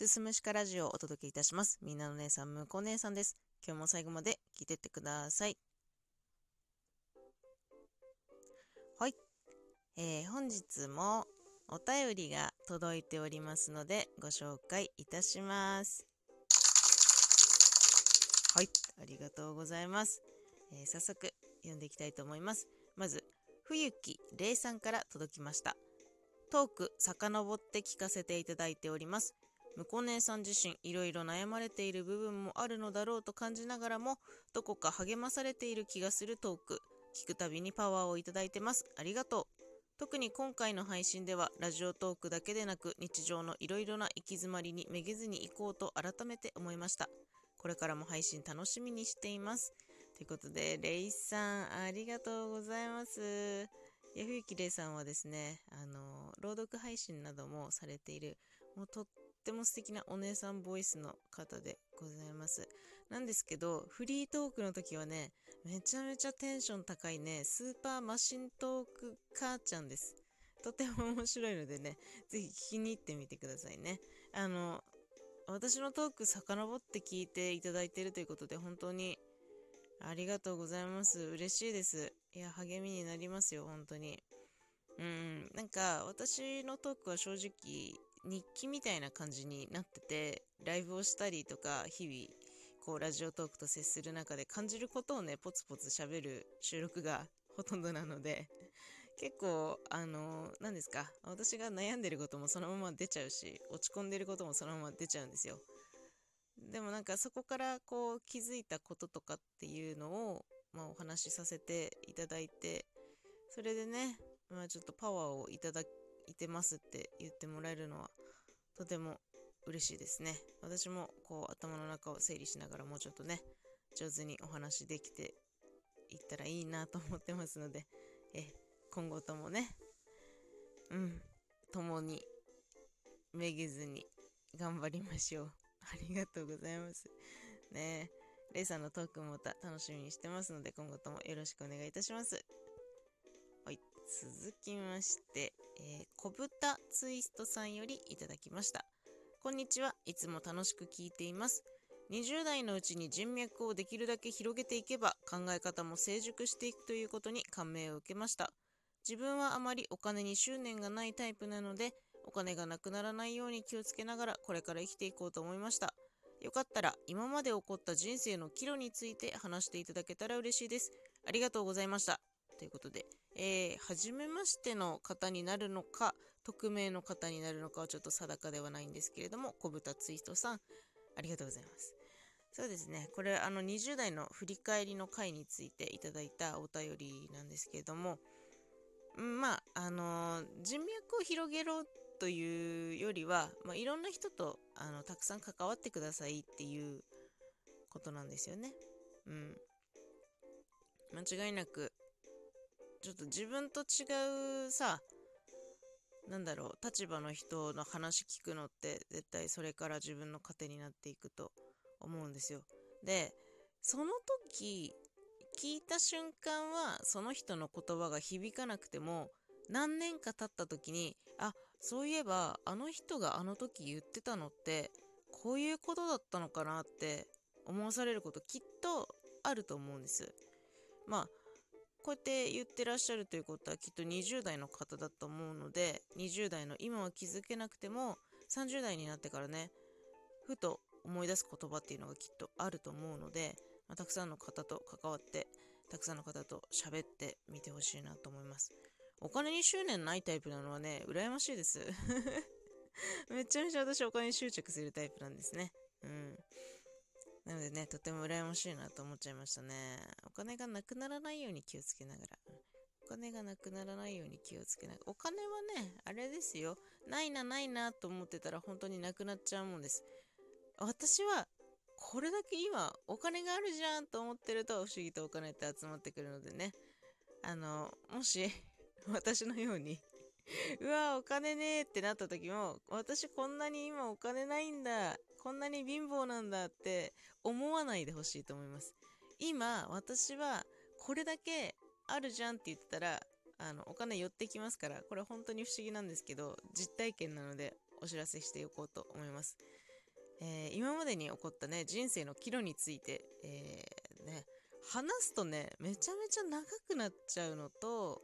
すすむしかラジオをお届けいたします。みんなの姉さん、むこ姉さんです。今日も最後まで聞いてってください。はい。えー、本日もお便りが届いておりますので、ご紹介いたします。はい。ありがとうございます。えー、早速、読んでいきたいと思います。まず、冬木玲さんから届きました。トーク遡って聞かせていただいております。向こう姉さん自身いろいろ悩まれている部分もあるのだろうと感じながらもどこか励まされている気がするトーク。聞くたびにパワーをいただいてます。ありがとう。特に今回の配信ではラジオトークだけでなく日常のいろいろな行き詰まりにめげずに行こうと改めて思いました。これからも配信楽しみにしています。ということでレイさんありがとうございます。ヤフユキレイさんはですねあの朗読配信などもされているもうとっても素敵なお姉さんボイスの方でございます。なんですけど、フリートークの時はね、めちゃめちゃテンション高いね、スーパーマシントーク母ちゃんです。とても面白いのでね、ぜひ聞きに行ってみてくださいね。あの、私のトーク遡って聞いていただいているということで、本当にありがとうございます。嬉しいです。いや、励みになりますよ、本当に。うん、なんか、私のトークは正直、日記みたいな感じになってて、ライブをしたりとか、日々、こう、ラジオトークと接する中で感じることをね、ポツポツ喋る収録が ほとんどなので、結構、あの何ですか、私が悩んでることもそのまま出ちゃうし、落ち込んでることもそのまま出ちゃうんですよ。でもなんかそこからこう気づいたこととかっていうのを、まあ、お話しさせていただいて、それでね、まあ、ちょっとパワーをいただいてますって言ってもらえるのはとても嬉しいですね。私もこう頭の中を整理しながらもうちょっとね、上手にお話できていったらいいなと思ってますので、え、今後ともね、うん、共にめげずに頑張りましょう。ありがとうございます。ねえレイさんのトークもまた楽しみにしてますので、今後ともよろしくお願いいたします。続きまして、えー、小豚ツイストさんよりいただきました。こんにちは。いつも楽しく聞いています。20代のうちに人脈をできるだけ広げていけば考え方も成熟していくということに感銘を受けました。自分はあまりお金に執念がないタイプなので、お金がなくならないように気をつけながらこれから生きていこうと思いました。よかったら今まで起こった人生の岐路について話していただけたら嬉しいです。ありがとうございました。ということで、えー、初めましての方になるのか、匿名の方になるのかはちょっと定かではないんですけれども、小豚ツイストさん、ありがとうございます。そうですね、これ、あの、20代の振り返りの回についていただいたお便りなんですけれども、まあ、あのー、人脈を広げろというよりは、まあ、いろんな人とあのたくさん関わってくださいっていうことなんですよね。うん。間違いなく、ちょっと自分と違うさ、なんだろう、立場の人の話聞くのって絶対それから自分の糧になっていくと思うんですよ。で、その時、聞いた瞬間はその人の言葉が響かなくても何年か経った時にあそういえばあの人があの時言ってたのってこういうことだったのかなって思わされることきっとあると思うんです。まあこうやって言ってらっしゃるということはきっと20代の方だと思うので20代の今は気づけなくても30代になってからねふと思い出す言葉っていうのがきっとあると思うので、まあ、たくさんの方と関わってたくさんの方と喋ってみてほしいなと思います。お金に執念ないタイプなのはね羨ましいです。めちゃめちゃ私お金に執着するタイプなんですね。うん。なのでね、とても羨ましいなと思っちゃいましたね。お金がなくならないように気をつけながら。お金がなくならないように気をつけながら。お金はね、あれですよ。ないな、ないなと思ってたら本当になくなっちゃうもんです。私は、これだけ今、お金があるじゃんと思ってると、不思議とお金って集まってくるのでね。あの、もし、私のように うわ、お金ねーってなった時も、私こんなに今お金ないんだ。こんなに貧乏なんだって思わないでほしいと思います。今、私はこれだけあるじゃんって言ったら、あの、お金寄ってきますから、これ本当に不思議なんですけど、実体験なのでお知らせしておこうと思います。えー、今までに起こったね、人生の岐路について、えー、ね、話すとね、めちゃめちゃ長くなっちゃうのと、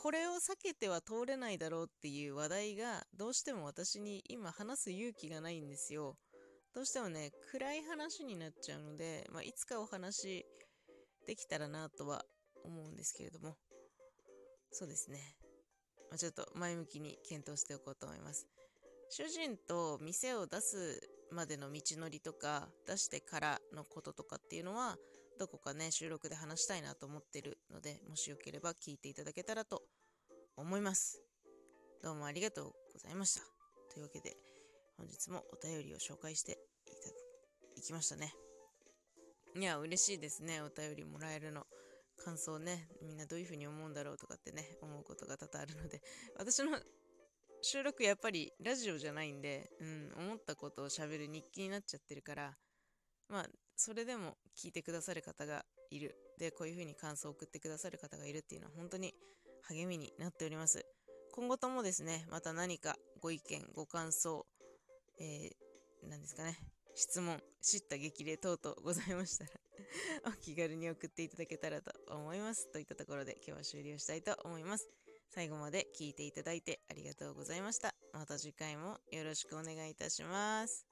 これを避けては通れないだろうっていう話題が、どうしても私に今話す勇気がないんですよ。どうしてもね、暗い話になっちゃうので、まあ、いつかお話できたらなとは思うんですけれども、そうですね。まあ、ちょっと前向きに検討しておこうと思います。主人と店を出すまでの道のりとか出してからのこととかっていうのはどこかね収録で話したいなと思ってるのでもしよければ聞いていただけたらと思います。どうもありがとうございました。というわけで本日もお便りを紹介していたいきましたね。いや嬉しいですね。お便りもらえるの。感想ねみんなどういう風に思うんだろうとかってね思うことが多々あるので。私の収録やっぱりラジオじゃないんで、うん、思ったことを喋る日記になっちゃってるから、まあ、それでも聞いてくださる方がいる。で、こういう風に感想を送ってくださる方がいるっていうのは本当に励みになっております。今後ともですね、また何かご意見、ご感想、えー、何ですかね、質問、知った激励等々ございましたら お気軽に送っていただけたらと思います。といったところで今日は終了したいと思います。最後まで聞いていただいてありがとうございました。また次回もよろしくお願いいたします。